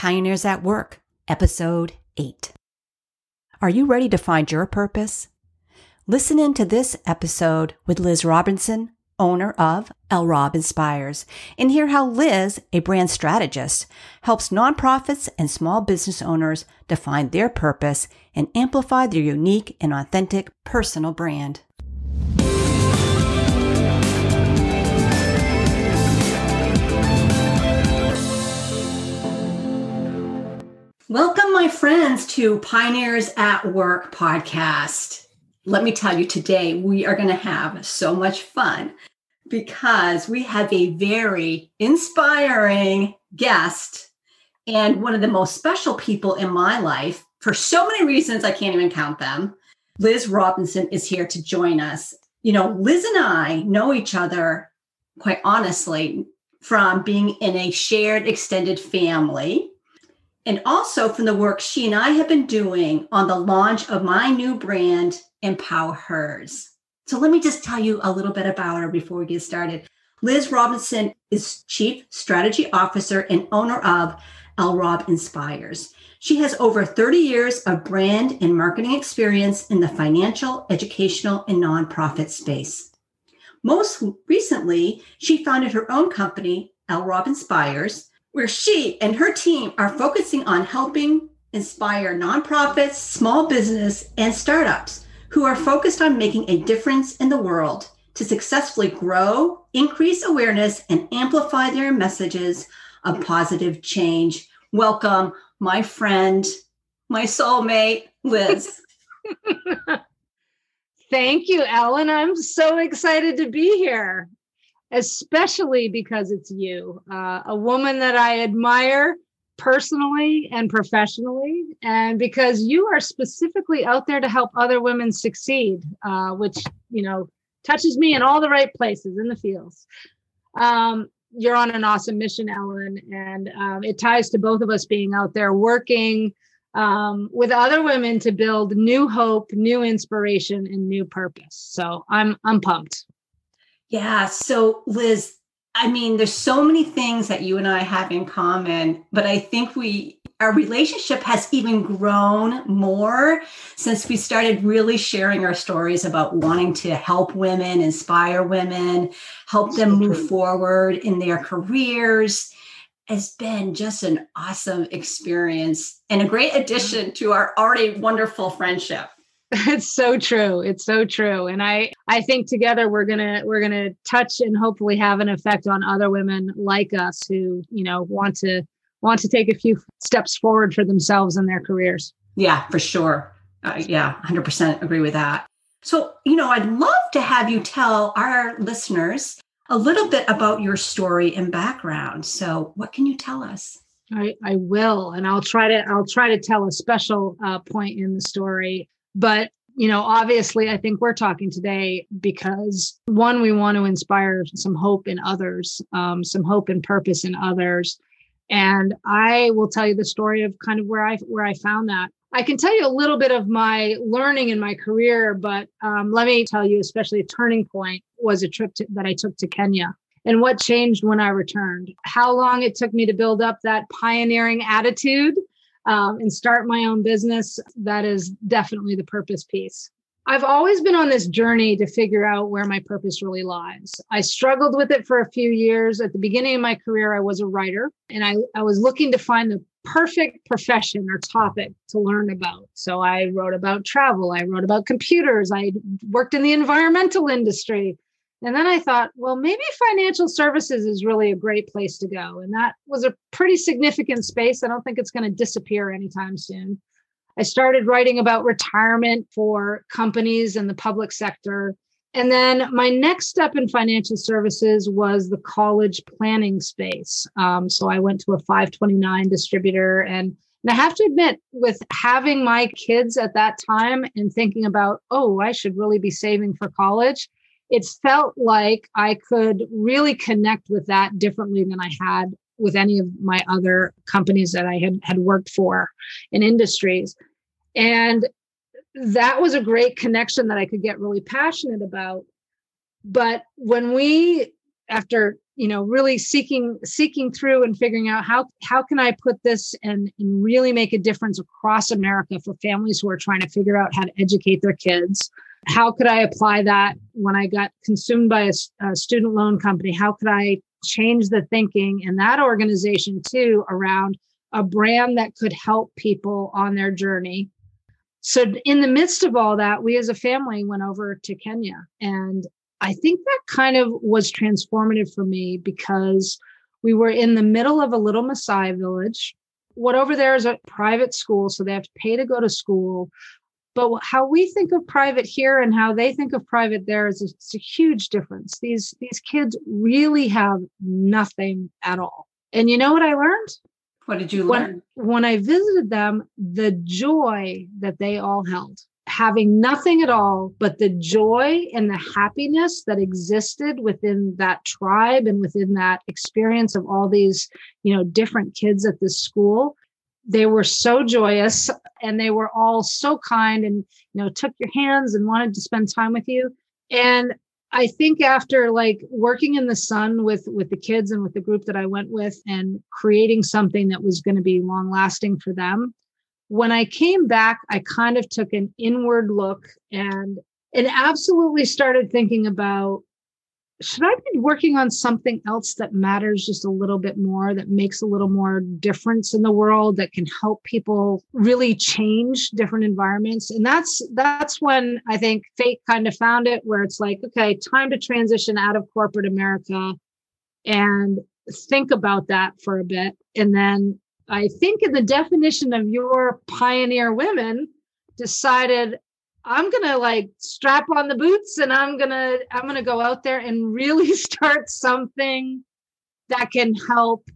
Pioneers at Work, Episode 8. Are you ready to find your purpose? Listen in to this episode with Liz Robinson, owner of L. Rob Inspires, and hear how Liz, a brand strategist, helps nonprofits and small business owners define their purpose and amplify their unique and authentic personal brand. Welcome, my friends, to Pioneers at Work podcast. Let me tell you, today we are going to have so much fun because we have a very inspiring guest and one of the most special people in my life for so many reasons, I can't even count them. Liz Robinson is here to join us. You know, Liz and I know each other quite honestly from being in a shared extended family and also from the work she and I have been doing on the launch of my new brand, Empower Hers. So let me just tell you a little bit about her before we get started. Liz Robinson is Chief Strategy Officer and owner of L. Rob Inspires. She has over 30 years of brand and marketing experience in the financial, educational, and nonprofit space. Most recently, she founded her own company, L. Rob Inspires, where she and her team are focusing on helping inspire nonprofits, small business, and startups who are focused on making a difference in the world to successfully grow, increase awareness, and amplify their messages of positive change. Welcome, my friend, my soulmate, Liz. Thank you, Ellen. I'm so excited to be here especially because it's you, uh, a woman that I admire personally and professionally, and because you are specifically out there to help other women succeed, uh, which, you know, touches me in all the right places in the fields. Um, you're on an awesome mission, Ellen, and um, it ties to both of us being out there working um, with other women to build new hope, new inspiration, and new purpose. So I'm I'm pumped. Yeah. So, Liz, I mean, there's so many things that you and I have in common, but I think we, our relationship has even grown more since we started really sharing our stories about wanting to help women, inspire women, help them move mm-hmm. forward in their careers. Has been just an awesome experience and a great addition to our already wonderful friendship. it's so true. It's so true. And i i think together we're gonna we're gonna touch and hopefully have an effect on other women like us who you know want to want to take a few steps forward for themselves and their careers. Yeah for sure. Uh, yeah 100% agree with that. So you know i'd love to have you tell our listeners a little bit about your story and background. So what can you tell us? I, I will. And i'll try to i'll try to tell a special uh, point in the story but you know, obviously, I think we're talking today because one, we want to inspire some hope in others, um, some hope and purpose in others. And I will tell you the story of kind of where I where I found that. I can tell you a little bit of my learning in my career, but um, let me tell you, especially a turning point was a trip to, that I took to Kenya and what changed when I returned. How long it took me to build up that pioneering attitude um, and start my own business, that is definitely the purpose piece. I've always been on this journey to figure out where my purpose really lies. I struggled with it for a few years. At the beginning of my career, I was a writer and I, I was looking to find the perfect profession or topic to learn about. So I wrote about travel, I wrote about computers, I worked in the environmental industry. And then I thought, well, maybe financial services is really a great place to go. And that was a pretty significant space. I don't think it's going to disappear anytime soon. I started writing about retirement for companies in the public sector. And then my next step in financial services was the college planning space. Um, so I went to a 529 distributor. And, and I have to admit, with having my kids at that time and thinking about, oh, I should really be saving for college, it felt like I could really connect with that differently than I had with any of my other companies that I had had worked for in industries. And that was a great connection that I could get really passionate about. But when we after you know really seeking seeking through and figuring out how how can i put this and, and really make a difference across america for families who are trying to figure out how to educate their kids how could i apply that when i got consumed by a, a student loan company how could i change the thinking in that organization too around a brand that could help people on their journey so in the midst of all that we as a family went over to kenya and I think that kind of was transformative for me because we were in the middle of a little Maasai village. What over there is a private school, so they have to pay to go to school. But how we think of private here and how they think of private there is a, a huge difference. These these kids really have nothing at all. And you know what I learned? What did you learn? When, when I visited them, the joy that they all held having nothing at all but the joy and the happiness that existed within that tribe and within that experience of all these you know different kids at this school they were so joyous and they were all so kind and you know took your hands and wanted to spend time with you. And i think after like working in the sun with with the kids and with the group that i went with and creating something that was going to be long lasting for them when I came back, I kind of took an inward look and and absolutely started thinking about should I be working on something else that matters just a little bit more, that makes a little more difference in the world, that can help people really change different environments? And that's that's when I think fate kind of found it, where it's like, okay, time to transition out of corporate America and think about that for a bit. And then I think in the definition of your pioneer women decided I'm going to like strap on the boots and I'm going to I'm going to go out there and really start something that can help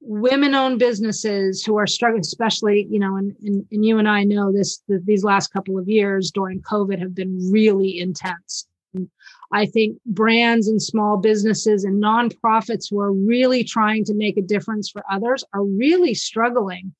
women owned businesses who are struggling especially you know and, and, and you and i know this the, these last couple of years during covid have been really intense I think brands and small businesses and nonprofits who are really trying to make a difference for others are really struggling.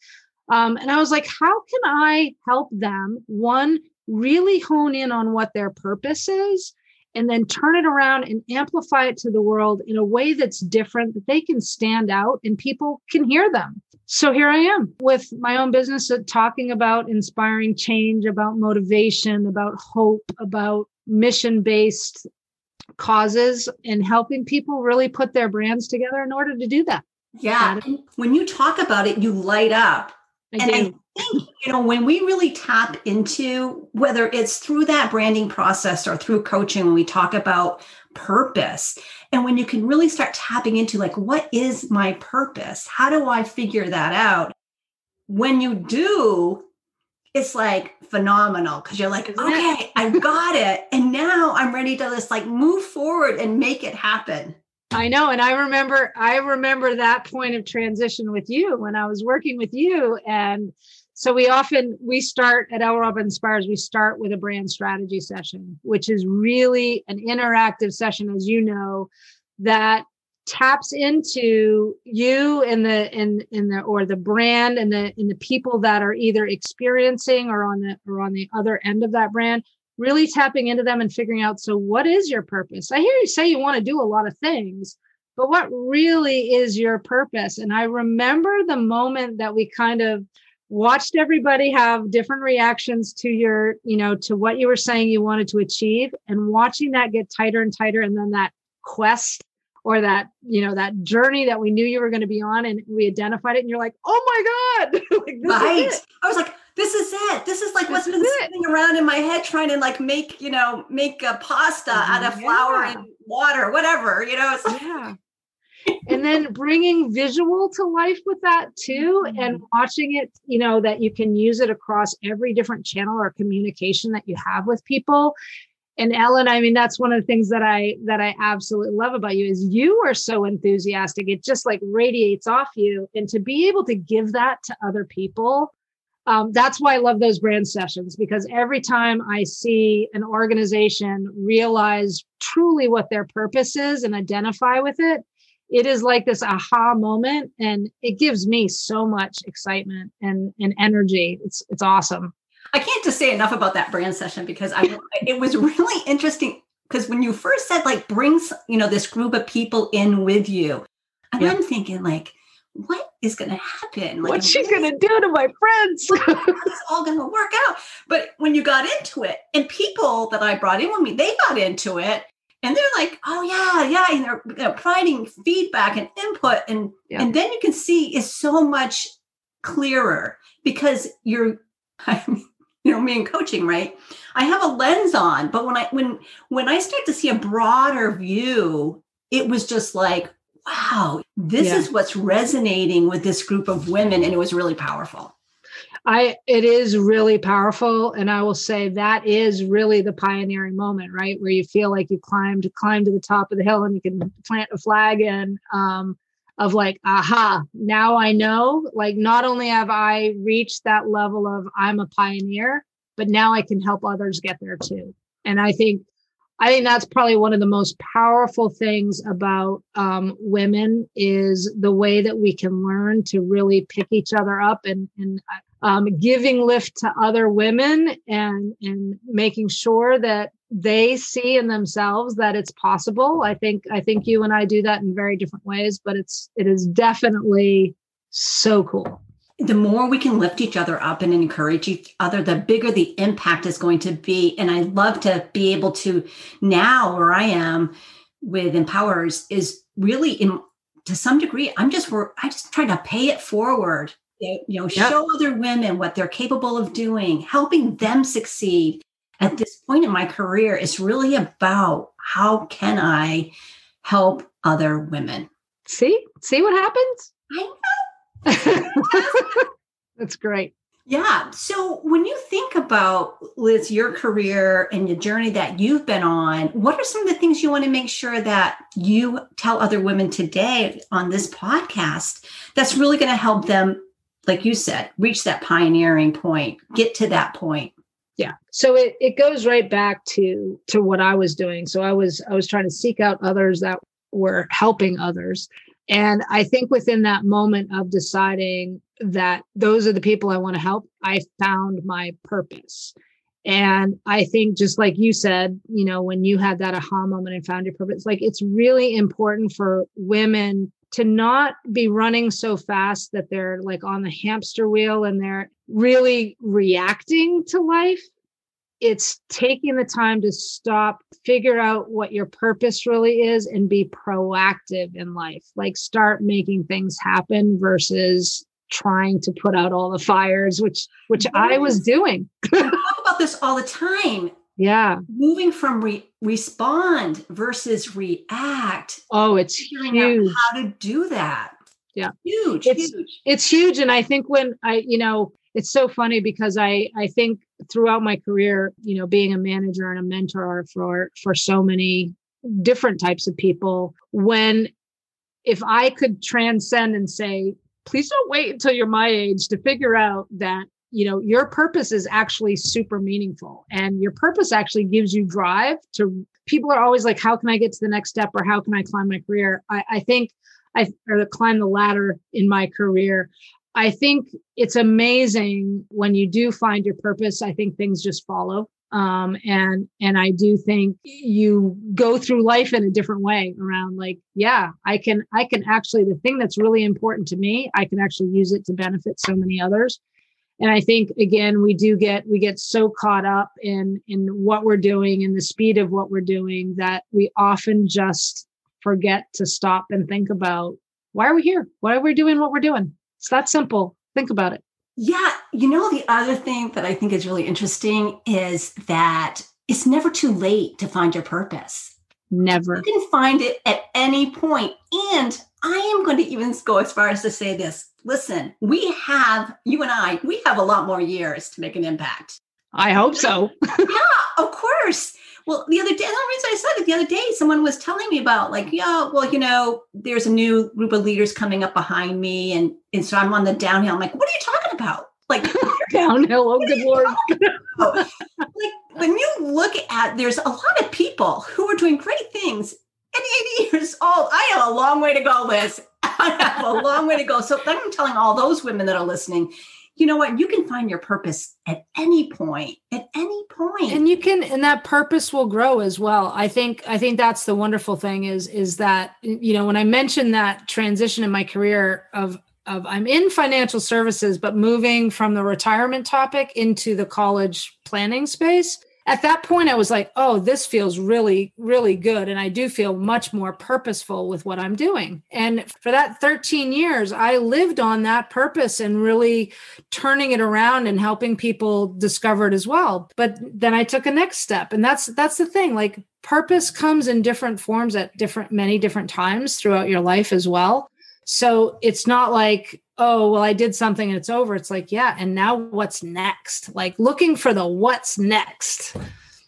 Um, and I was like, how can I help them? One, really hone in on what their purpose is, and then turn it around and amplify it to the world in a way that's different, that they can stand out and people can hear them. So here I am with my own business uh, talking about inspiring change, about motivation, about hope, about mission based causes and helping people really put their brands together in order to do that. Yeah. when you talk about it, you light up. I and do. I think, you know, when we really tap into whether it's through that branding process or through coaching, when we talk about purpose, and when you can really start tapping into like, what is my purpose? How do I figure that out? When you do, it's like phenomenal because you're like, Isn't okay, it? I got it. And now I'm ready to just like move forward and make it happen. I know. And I remember, I remember that point of transition with you when I was working with you. And so we often we start at L. Rob Inspires, we start with a brand strategy session, which is really an interactive session, as you know, that taps into you and the in in the or the brand and the in the people that are either experiencing or on the or on the other end of that brand really tapping into them and figuring out so what is your purpose? I hear you say you want to do a lot of things but what really is your purpose? And i remember the moment that we kind of watched everybody have different reactions to your you know to what you were saying you wanted to achieve and watching that get tighter and tighter and then that quest or that you know that journey that we knew you were going to be on and we identified it and you're like oh my god like, right i was like this is it this is like this what's been it. sitting around in my head trying to like make you know make a pasta mm-hmm. out of flour yeah. and water whatever you know like- yeah and then bringing visual to life with that too mm-hmm. and watching it you know that you can use it across every different channel or communication that you have with people and ellen i mean that's one of the things that i that i absolutely love about you is you are so enthusiastic it just like radiates off you and to be able to give that to other people um, that's why i love those brand sessions because every time i see an organization realize truly what their purpose is and identify with it it is like this aha moment and it gives me so much excitement and, and energy it's it's awesome I can't just say enough about that brand session because I it was really interesting because when you first said like brings you know this group of people in with you and Yeah. i'm thinking like what is going to happen like What's she gonna do to my friends? this all going to work out but when you got into it and people that i brought in with me they got into it and they're like oh yeah yeah and they're you know, providing feedback and input and Yeah. and then you can see is so much clearer because you're I mean, you know me in coaching right i have a lens on but when i when when i start to see a broader view it was just like wow this Yeah. is what's resonating with this group of women and it was really powerful I it is really powerful, and I will say that is really the pioneering moment, right, where you feel like you climbed climbed to the top of the hill and you can plant a flag and um, of like, aha, now I know. Like, not only have I reached that level of I'm a pioneer, but now I can help others get there too. And I think I think that's probably one of the most powerful things about um, women is the way that we can learn to really pick each other up and and um, giving lift to other women and and making sure that they see in themselves that it's possible. I think I think you and I do that in very different ways, but it's it is definitely so cool. the more we can lift each other up and encourage each other, the bigger the impact is going to be. And I love to be able to now where I am with empowers is really in to some degree, I'm just I just try to pay it forward. You know, Yeah. show other women what they're capable of doing, helping them succeed. At this point in my career, it's really about how can I help other women. See? See what happens? I know That's great. Yeah. So when you think about Liz, your career and the journey that you've been on, what are some of the things you want to make sure that you tell other women today on this podcast that's really going to help them, like you said, reach that pioneering point, get to that point? Yeah. So it, it goes right back to to what I was doing. So I was I was trying to seek out others that were helping others. And I think within that moment of deciding that those are the people I want to help, I found my purpose. And I think just like you said, you know, when you had that aha moment and found your purpose, like it's really important for women to not be running so fast that they're like on the hamster wheel and they're really reacting to life. It's taking the time to stop, figure out what your purpose really is, and be proactive in life. Like start making things happen versus trying to put out all the fires, which which I was doing. I talk about this all the time. Yeah. Moving from re- respond versus react, Oh, it's huge. how to do that. Yeah. Huge, It's- huge. it's huge and i think when i you know it's so funny because i i think throughout my career you know being a manager and a mentor for for so many different types of people when if i could transcend and say please don't wait until you're my age to figure out that you know your purpose is actually super meaningful and your purpose actually gives you drive to people are always like how can i get to the next step or how can i climb my career i, I think I or climb the ladder in my career. I think it's amazing when you do find your purpose. I think things just follow. Um, and and I do think you go through life in a different way around like, yeah, I can I can actually the thing that's really important to me, I can actually use it to benefit so many others. And I think again, we do get we get so caught up in in what we're doing and the speed of what we're doing that we often just forget to stop and think about why are we here? Why are we doing what we're doing? It's that simple. Think about it. Yeah, you know, the other thing that I think is really interesting is that it's never too late to find your purpose. Never. You can find it at any. And I am going to even go as far as to say this listen, we have, you and I, we have a lot more years to make an impact. I hope so. yeah, of course. Well, the other day, the reason I said it the other day, someone was telling me about like, yeah, well, you know, there's a new group of leaders coming up behind me, and and so I'm on the downhill. I'm like, what are you talking about? Like downhill. Oh, good lord. like when you look at, there's a lot of people who are doing great things 80 years old. I have a long way to go, Liz. I have a long way to go. So I'm telling all those women that are listening, you know what? You can find your purpose at any point, at any point. And you can, and that purpose will grow as well. I think, I think that's the wonderful thing is, is that, you know, when I mentioned that transition in my career of, of I'm in financial services, but moving from the retirement topic into the college planning space, at that point, I was like, oh, this feels really, really good. And I do feel much more purposeful with what I'm doing. And for that 13 years, I lived on that purpose and really turning it around and helping people discover it as well. But then I took a next step. And that's that's the thing. Like purpose comes in different forms at different many different times throughout your life as well. So it's not like, oh, well, I did something and it's over. It's like, yeah, and now what's next? Like looking for the what's next.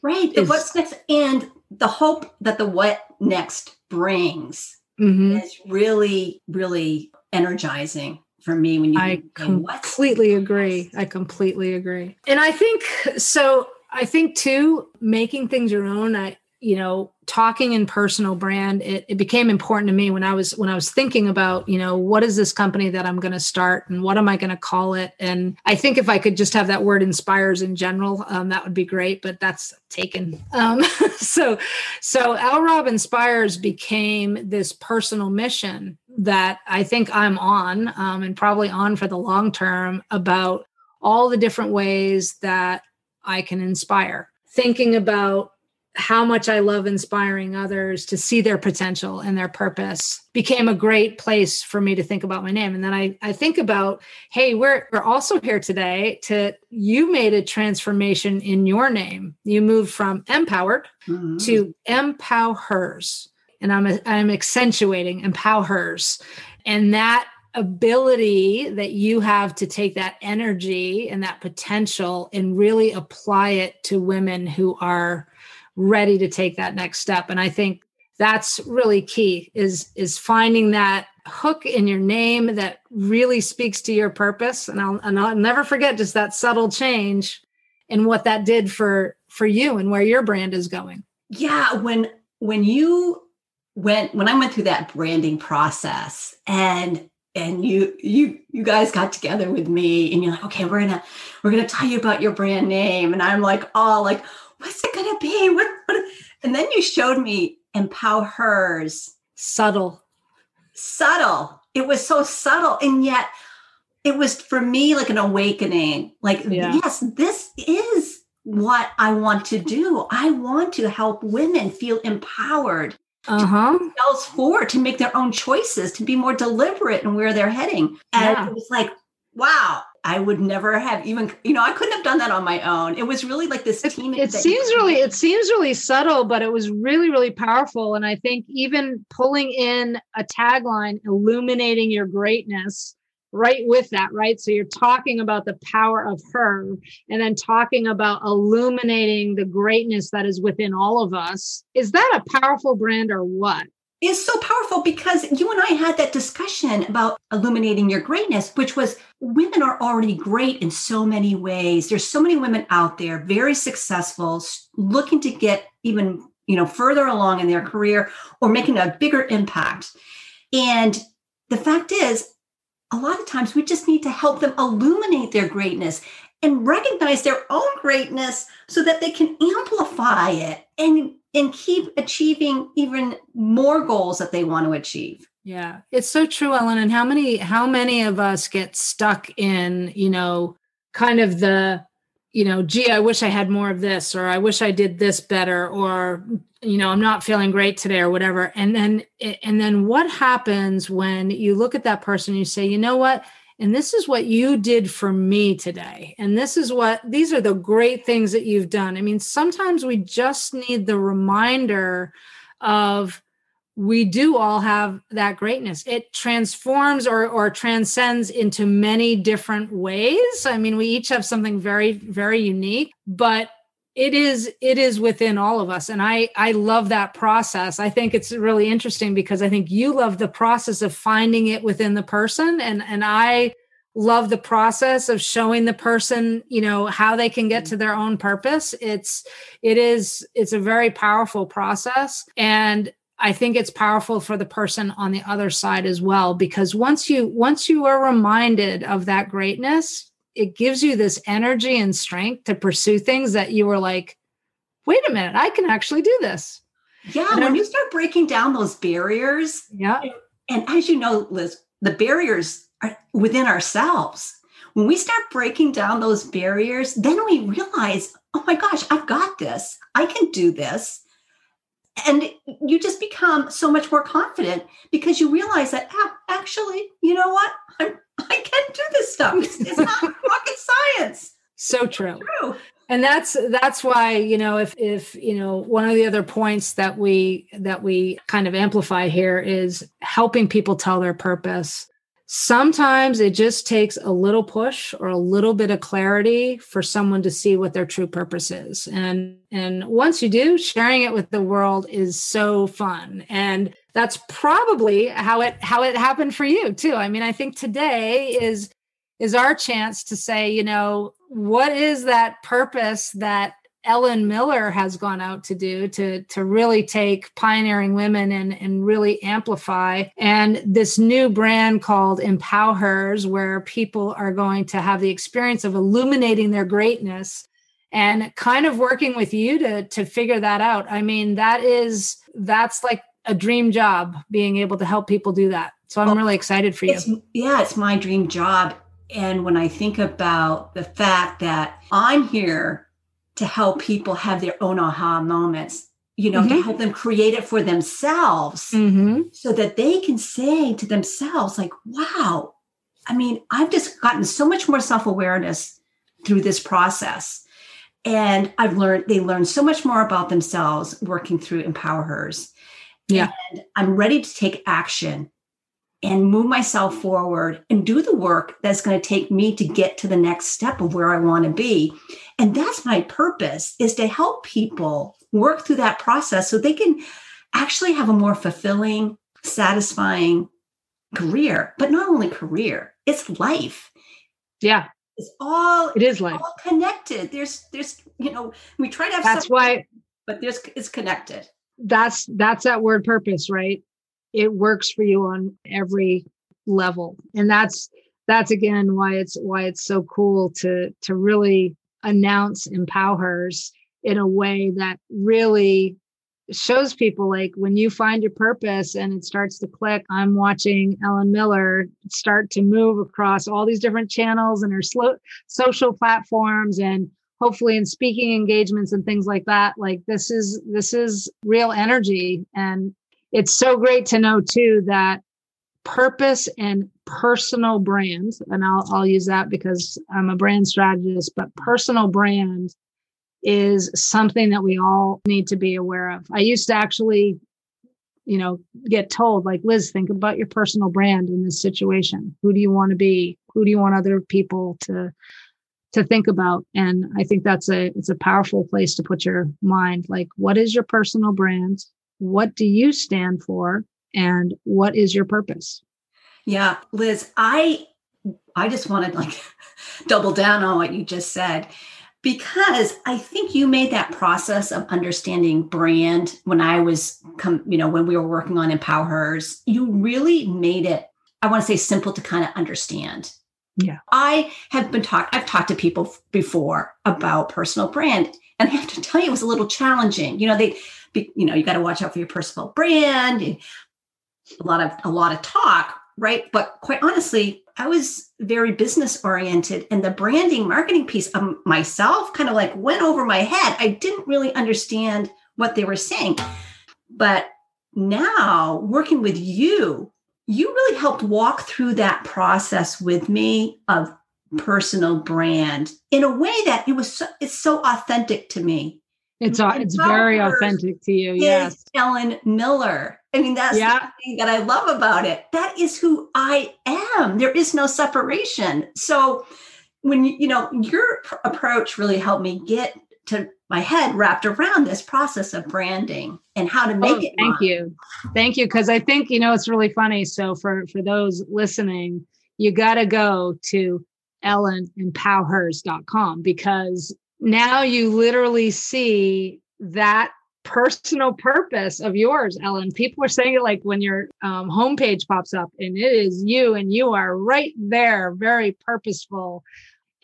Right. The is, what's next and the hope that the what next brings mm-hmm. is really, really energizing for me when you I completely agree. I completely agree. And I think so I think too, making things your own, I you know talking in personal brand it, it, became important to me when i was when i was thinking about you know what is this company that i'm going to start and what am i going to call it? And i think if i could just have that word inspires in general um, that would be great but that's taken. Um, so so L. Rob inspires became this personal mission that i think i'm on um, and probably on for the long term about all the different ways that i can inspire. Thinking about how much I love inspiring others to see their potential and their purpose became a great place for me to think about my name. And then I, I think about, hey, we're, we're also here today to, you made a transformation in your name. You moved from empowered mm-hmm. to empowers. And I'm, I'm accentuating empowers. And that ability that you have to take that energy and that potential and really apply it to women who are ready to take that next step. And i think that's really key is is finding that hook in your name that really speaks to your purpose. And I'll, and I'll never forget just that subtle change and what that did for for you and where your brand is going. Yeah when when you went when i went through that branding process and and you you you guys got together with me and you're like okay we're gonna we're gonna tell you about your brand name. And i'm like oh like what's it going to be? What, what? And then you showed me empower hers. Subtle. Subtle. It was so subtle. And yet it was for me like an awakening. Like, yeah. yes, this is what I want to do. I want to help women feel empowered. Uh-huh. themselves forward to make their own choices, to be more deliberate in where they're heading. And yeah. it was like, wow, I would never have even, you know, I couldn't have done that on my own. It was really like this team. It, it seems really, it seems really subtle, but it was really, really powerful. And I think even pulling in a tagline, illuminating your greatness, right with that, right? So you're talking about the power of her and then talking about illuminating the greatness that is within all of us. Is that a powerful brand or what? Is so powerful because you and I had that discussion about illuminating your greatness, which was women are already great in so many ways. There's so many women out there, very successful, looking to get even you know further along in their career or making a bigger impact. And the fact is, a lot of times we just need to help them illuminate their greatness and recognize their own greatness so that they can amplify it and and keep achieving even more goals that they want to achieve. Yeah it's so true ellen and how many how many of us get stuck in you know kind of the you know gee i wish i had more of this or i wish i did this better or you know i'm not feeling great today or whatever. And then and then what happens when you look at that person and you say you know what and this is what you did for me today. And this is what, these are the great things that you've done. I mean, sometimes we just need the reminder of, we do all have that greatness. It transforms or, or transcends into many different ways. I mean, we each have something very, very unique, but it is it is within all of us. And i i love that process. I think it's really interesting because i think you love the process of finding it within the person. And and i love the process of showing the person you know how they can get to their own purpose. It's it is it's a very powerful process. And i think it's powerful for the person on the other side as well because once you once you are reminded of that greatness it gives you this energy and strength to pursue things that you were like, wait a minute, I can actually do this. Yeah, and when you start breaking down those barriers, yeah. And as you know, Liz, the barriers are within ourselves. When we start breaking down those barriers, then we realize, oh my gosh, I've got this. I can do this. And you just become so much more confident because you realize that ah, actually, you know what? I'm, I can do this stuff. It's, it's not rocket science. So true. true and that's that's why you know if if you know one of the other points that we that we kind of amplify here is helping people tell their purpose sometimes it just takes a little push or a little bit of clarity for someone to see what their true purpose is. And and once you do sharing it with the world is so fun. And that's probably how it how it happened for you too. I mean i think today is is our chance to say you know what is that purpose that Ellen Miller has gone out to do to, to really take pioneering women and, and really amplify. And this new brand called Empowhers, where people are going to have the experience of illuminating their greatness and kind of working with you to, to figure that out. I mean, that is, that's like a dream job being able to help people do that. So I'm well, really excited for you. It's, yeah, it's my dream job. And when I think about the fact that I'm here to help people have their own aha moments, you know, mm-hmm. to help them create it for themselves mm-hmm. so that they can say to themselves, like, wow, I mean, I've just gotten so much more self awareness through this process. And I've learned, they learn so much more about themselves working through Empowhers. Yeah. And I'm ready to take action and move myself forward and do the work that's going to take me to get to the next step of where I want to be. And that's my purpose is to help people work through that process so they can actually have a more fulfilling, satisfying career, but not only career, it's life. Yeah. It's all it is life. all connected. There's there's you know, we try to have That's why but there's it's connected. That's that's that word purpose, right? It works for you on every level. And that's that's again why it's why it's so cool to to really announce empowers in a way that really shows people like when you find your purpose and it starts to click i'm watching ellen miller start to move across all these different channels and her slow, social platforms and hopefully in speaking engagements and things like that like this is this is real energy and it's so great to know too that purpose and personal brand, and I'll, I'll use that because I'm a brand strategist, but personal brand is something that we all need to be aware of. I used to actually, you know, get told, like, Liz, think about your personal brand in this situation. Who do you want to be? Who do you want other people to to think about? And I think that's a it's a powerful place to put your mind. Like, what is your personal brand? What do you stand for and what is your purpose? Yeah liz i i just wanted like double down on what you just said because i think you made that process of understanding brand when i was come you know when we were working on Empowhers you really made it i want to say simple to kind of understand. Yeah. I have been talked i've talked to people before about personal brand and i have to tell you it was a little challenging. You know they you know you got to watch out for your personal brand a lot of a lot of talk right? But quite honestly i was very business oriented and the branding marketing piece of myself kind of like went over my head. I didn't really understand what they were saying. But now working with you you really helped walk through that process with me of personal brand in a way that it was so, it's so authentic to me it's it's very authentic to you. Yes. Ellen Miller. I mean, that's yeah. the thing that I love about it. That is who I am. There is no separation. So when you, you know, your pr- approach really helped me get to my head wrapped around this process of branding and how to make oh, it. Thank mine. you. Thank you. Cause I think, you know, it's really funny. So for, for those listening, you got to go to ellenempowhers.com because now you literally see that personal purpose of yours, Ellen. People are saying it like when your um, homepage pops up and it is you and you are right there, very purposeful.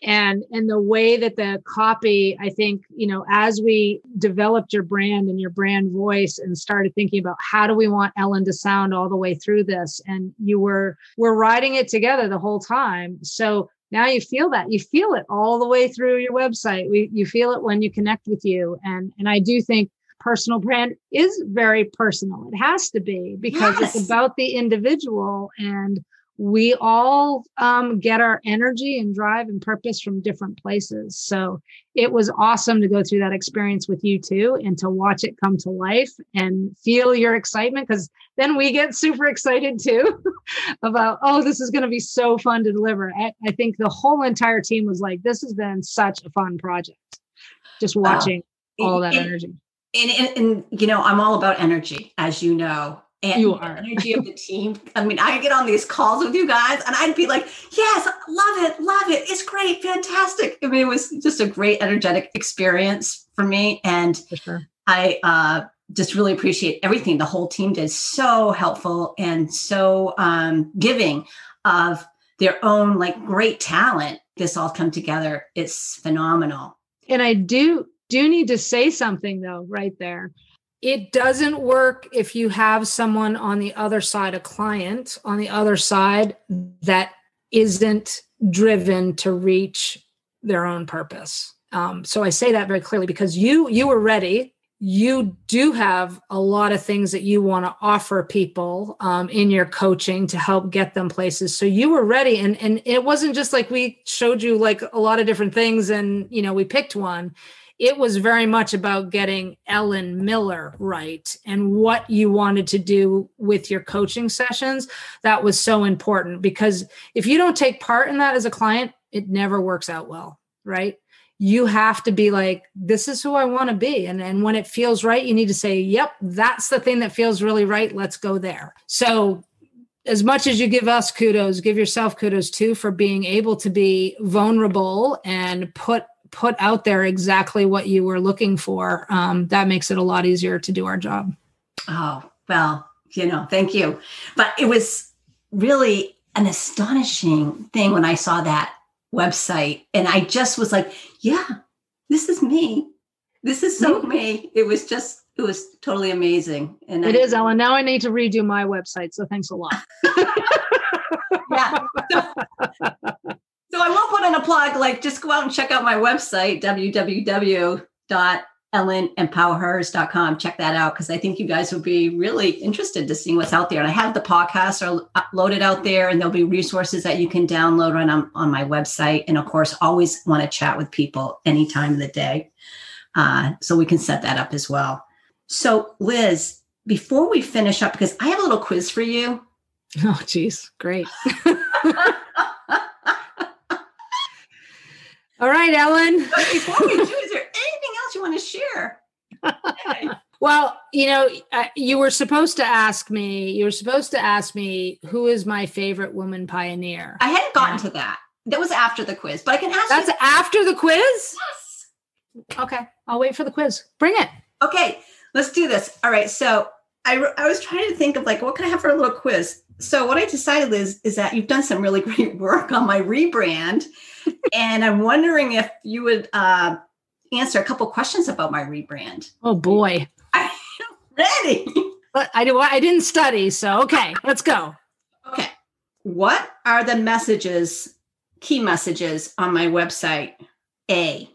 and and the way that the copy i think you know as we developed your brand and your brand voice and started thinking about how do we want ellen to sound all the way through this and you were we're writing it together the whole time so now you feel that you feel it all the way through your website. We, you feel it when you connect with you. And and i do think personal brand is very personal. It has to be because yes. it's about the individual and we all um, get our energy and drive and purpose from different places. So it was awesome to go through that experience with you too and to watch it come to life and feel your excitement because then we get super excited too about, oh, this is going to be so fun to deliver. I, I, think the whole entire team was like, this has been such a fun project. Just watching wow. all that and, energy. And, and, and, you know, I'm all about energy, as you know and you are. energy of the team. I mean, I get on these calls with you guys and I'd be like, yes, love it, love it. It's great, fantastic. I mean, it was just a great energetic experience for me. And for sure. I uh, just really appreciate everything the whole team did. So helpful and so um, giving of their own like great talent. This all come together. It's phenomenal. And I do do need to say something though, right there it doesn't work if you have someone on the other side, a client on the other side that isn't driven to reach their own purpose. Um, so I say that very clearly because you you were ready. You do have a lot of things that you want to offer people um, in your coaching to help get them places. So you were ready, and and it wasn't just like we showed you like a lot of different things, and you know we picked one it was very much about getting Ellen Miller right and what you wanted to do with your coaching sessions. That was so important because if you don't take part in that as a client, it never works out well, right? You have to be like, this is who I want to be. And, and when it feels right, you need to say, yep, that's the thing that feels really right. Let's go there. So as much as you give us kudos, give yourself kudos too for being able to be vulnerable and put put out there exactly what you were looking for, um, that makes it a lot easier to do our job. Oh, well, you know, thank you. But it was really an astonishing thing when I saw that website. And I just was like, yeah, this is me. This is so mm-hmm. me. It was just, it was totally amazing. And it I, is, Ellen. Now I need to redo my website. So thanks a lot. yeah. So, I will put in a plug, like just go out and check out my website, www.ellenempowhers.com. Check that out because I think you guys will be really interested to see what's out there. And I have the podcast are loaded out there and there'll be resources that you can download on, on my website. And of course, always want to chat with people any time of the day. Uh, so we can set that up as well. So Liz, before we finish up, because I have a little quiz for you. Oh, geez. Great. All right, Ellen. But before we do, is there anything else you want to share? well, you know, uh, you were supposed to ask me. You were supposed to ask me who is my favorite woman pioneer. I hadn't gotten yeah. to that. That was after the quiz, but I can ask. That's you- after the quiz. Yes. Okay, I'll wait for the quiz. Bring it. Okay, let's do this. All right. So I I was trying to think of like what can I have for a little quiz. So what I decided is is that you've done some really great work on my rebrand and I'm wondering if you would uh, answer a couple questions about my rebrand. Oh boy, I'm ready. But I do. I didn't study, so okay, let's go. Okay, what are the messages, key messages on my website? A,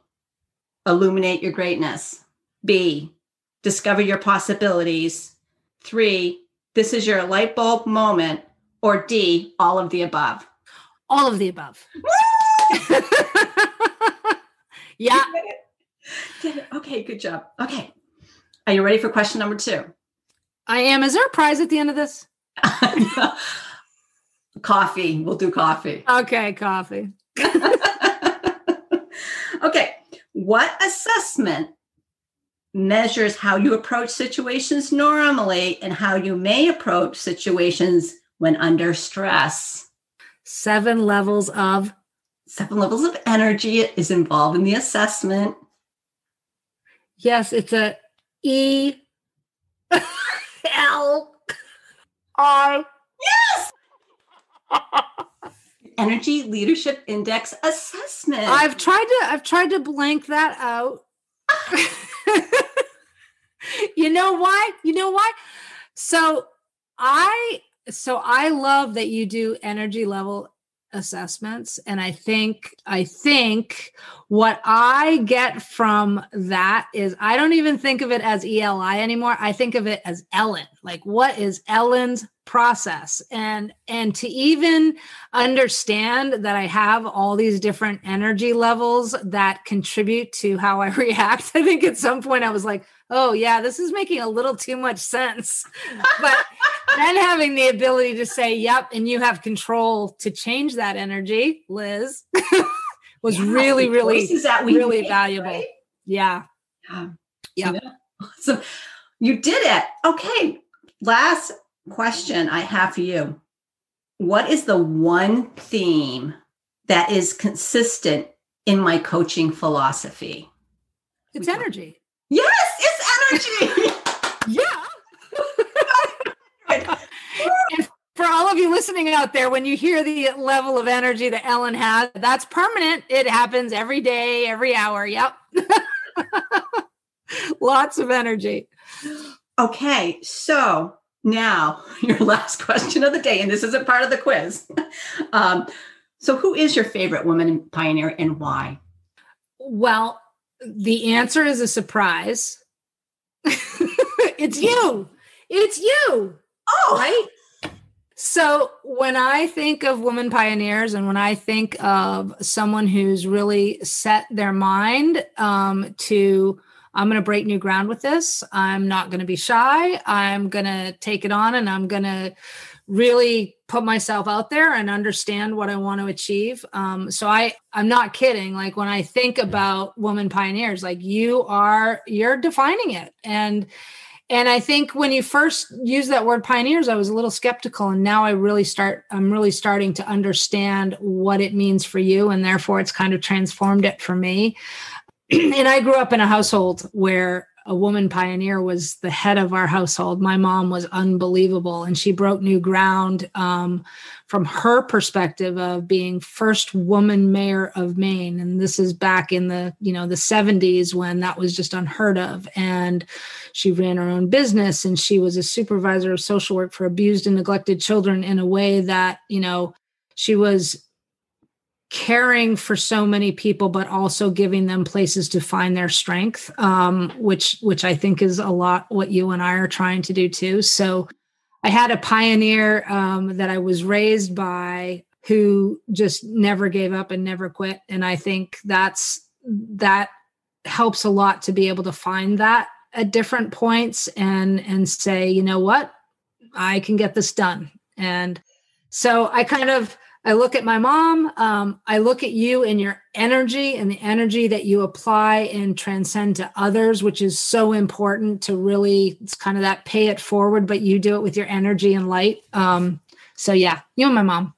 illuminate your greatness. B, discover your possibilities. Three, this is your light bulb moment. Or D, all of the above. All of the above. yeah. Okay, good job. Okay. Are you ready for question number two? I am. Is there a prize at the end of this? coffee. We'll do coffee. Okay, coffee. okay. What assessment measures how you approach situations normally and how you may approach situations when under stress? Seven levels of seven levels of energy is involved in the assessment. Yes, it's a E L I. Yes. Energy Leadership Index assessment. I've tried to I've tried to blank that out. you know why? You know why? So I so I love that you do energy level assessments and i think i think what i get from that is i don't even think of it as eli anymore i think of it as ellen like what is ellen's process. And and to even understand that i have all these different energy levels that contribute to how i react i think at some point i was like oh yeah this is making a little too much sense. But then having the ability to say yep and you have control to change that energy liz was yeah, really really really make, valuable. Right? yeah. Yeah. Yeah. So you did it. Okay. Last question i have for you what is the one theme that is consistent in my coaching philosophy it's energy yes it's energy yeah for all of you listening out there, when you hear the level of energy that Ellen has, that's permanent. It happens every day, every hour. Yep. Lots of energy. Okay. So now your last question of the day, and this isn't part of the quiz. Um, so, who is your favorite woman pioneer and why? Well, the answer is a surprise. it's you. It's you. Oh, right. So when I think of women pioneers and when I think of someone who's really set their mind um, to, I'm going to break new ground with this. I'm not going to be shy. I'm going to take it on and I'm going to really put myself out there and understand what I want to achieve. Um, so I, I'm not kidding. Like when I think about women pioneers, like you are, you're defining it. And, and i think when you first used that word pioneers i was a little skeptical and now i really start i'm really starting to understand what it means for you and therefore it's kind of transformed it for me and i grew up in a household where a woman pioneer was the head of our household. My mom was unbelievable, and she broke new ground um, from her perspective of being first woman mayor of Maine. And this is back in the you know the 70s when that was just unheard of. And she ran her own business, and she was a supervisor of social work for abused and neglected children in a way that you know she was caring for so many people but also giving them places to find their strength um, which which i think is a lot what you and i are trying to do too. So i had a pioneer um, that i was raised by who just never gave up and never quit. And i think that's that helps a lot to be able to find that at different points and and say you know what? I can get this done. And so i kind of I look at my mom. Um, I look at you and your energy and the energy that you apply and transcend to others, which is so important to really, it's kind of that pay it forward, but you do it with your energy and light. Um, so, yeah, you and my mom.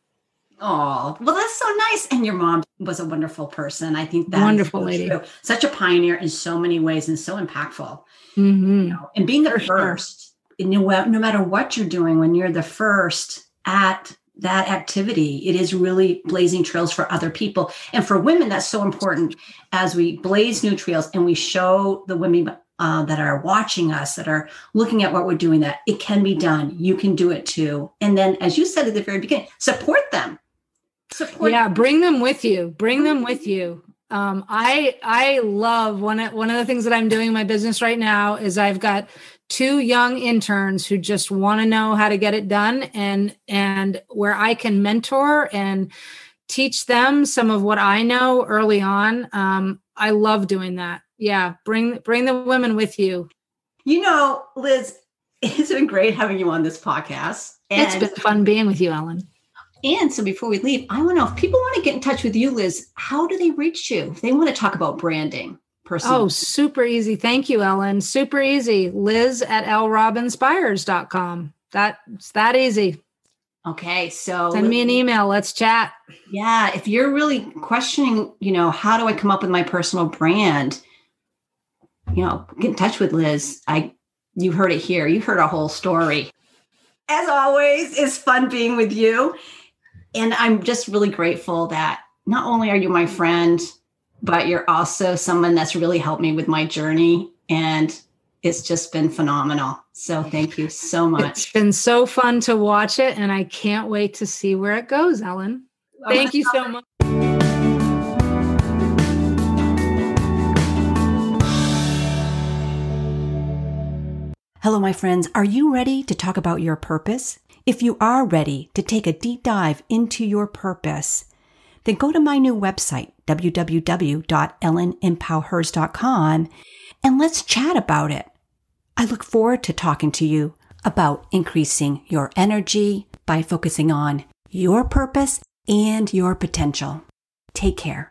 Oh, well, that's so nice. And your mom was a wonderful person. I think that wonderful so lady, true. such a pioneer in so many ways and so impactful. Mm-hmm. You know, and being the For first, sure. no, no matter what you're doing, when you're the first at that activity. It is really blazing trails for other people. And for women, that's so important as we blaze new trails and we show the women uh, that are watching us, that are looking at what we're doing, that it can be done. You can do it too. And then, as you said at the very beginning, support them. Support. Yeah, bring them with you. Bring them with you. Um, I I love one of one of the things that I'm doing in my business right now is I've got two young interns who just want to know how to get it done and and where I can mentor and teach them some of what I know early on. Um, I love doing that. Yeah, bring bring the women with you. You know, Liz, it's been great having you on this podcast. And, it's been fun being with you, Ellen. And so before we leave, I want to know if people want to get in touch with you, Liz, how do they reach you? If they want to talk about branding person? Oh, super easy. Thank you, Ellen. Super easy. Liz at lrobinspires.com. That's that easy. Okay. So send me an email. Let's chat. Yeah. If you're really questioning, you know, how do I come up with my personal brand? You know, get in touch with Liz. I you heard it here. You heard a whole story. As always, it's fun being with you. And I'm just really grateful that not only are you my friend, but you're also someone that's really helped me with my journey. And it's just been phenomenal. So thank you so much. It's been so fun to watch it, and I can't wait to see where it goes, Ellen. Oh thank you so much. Hello, my friends. Are you ready to talk about your purpose? If you are ready to take a deep dive into your purpose, then go to my new website, www.ellenempowhers.com, and let's chat about it. I look forward to talking to you about increasing your energy by focusing on your purpose and your potential. Take care.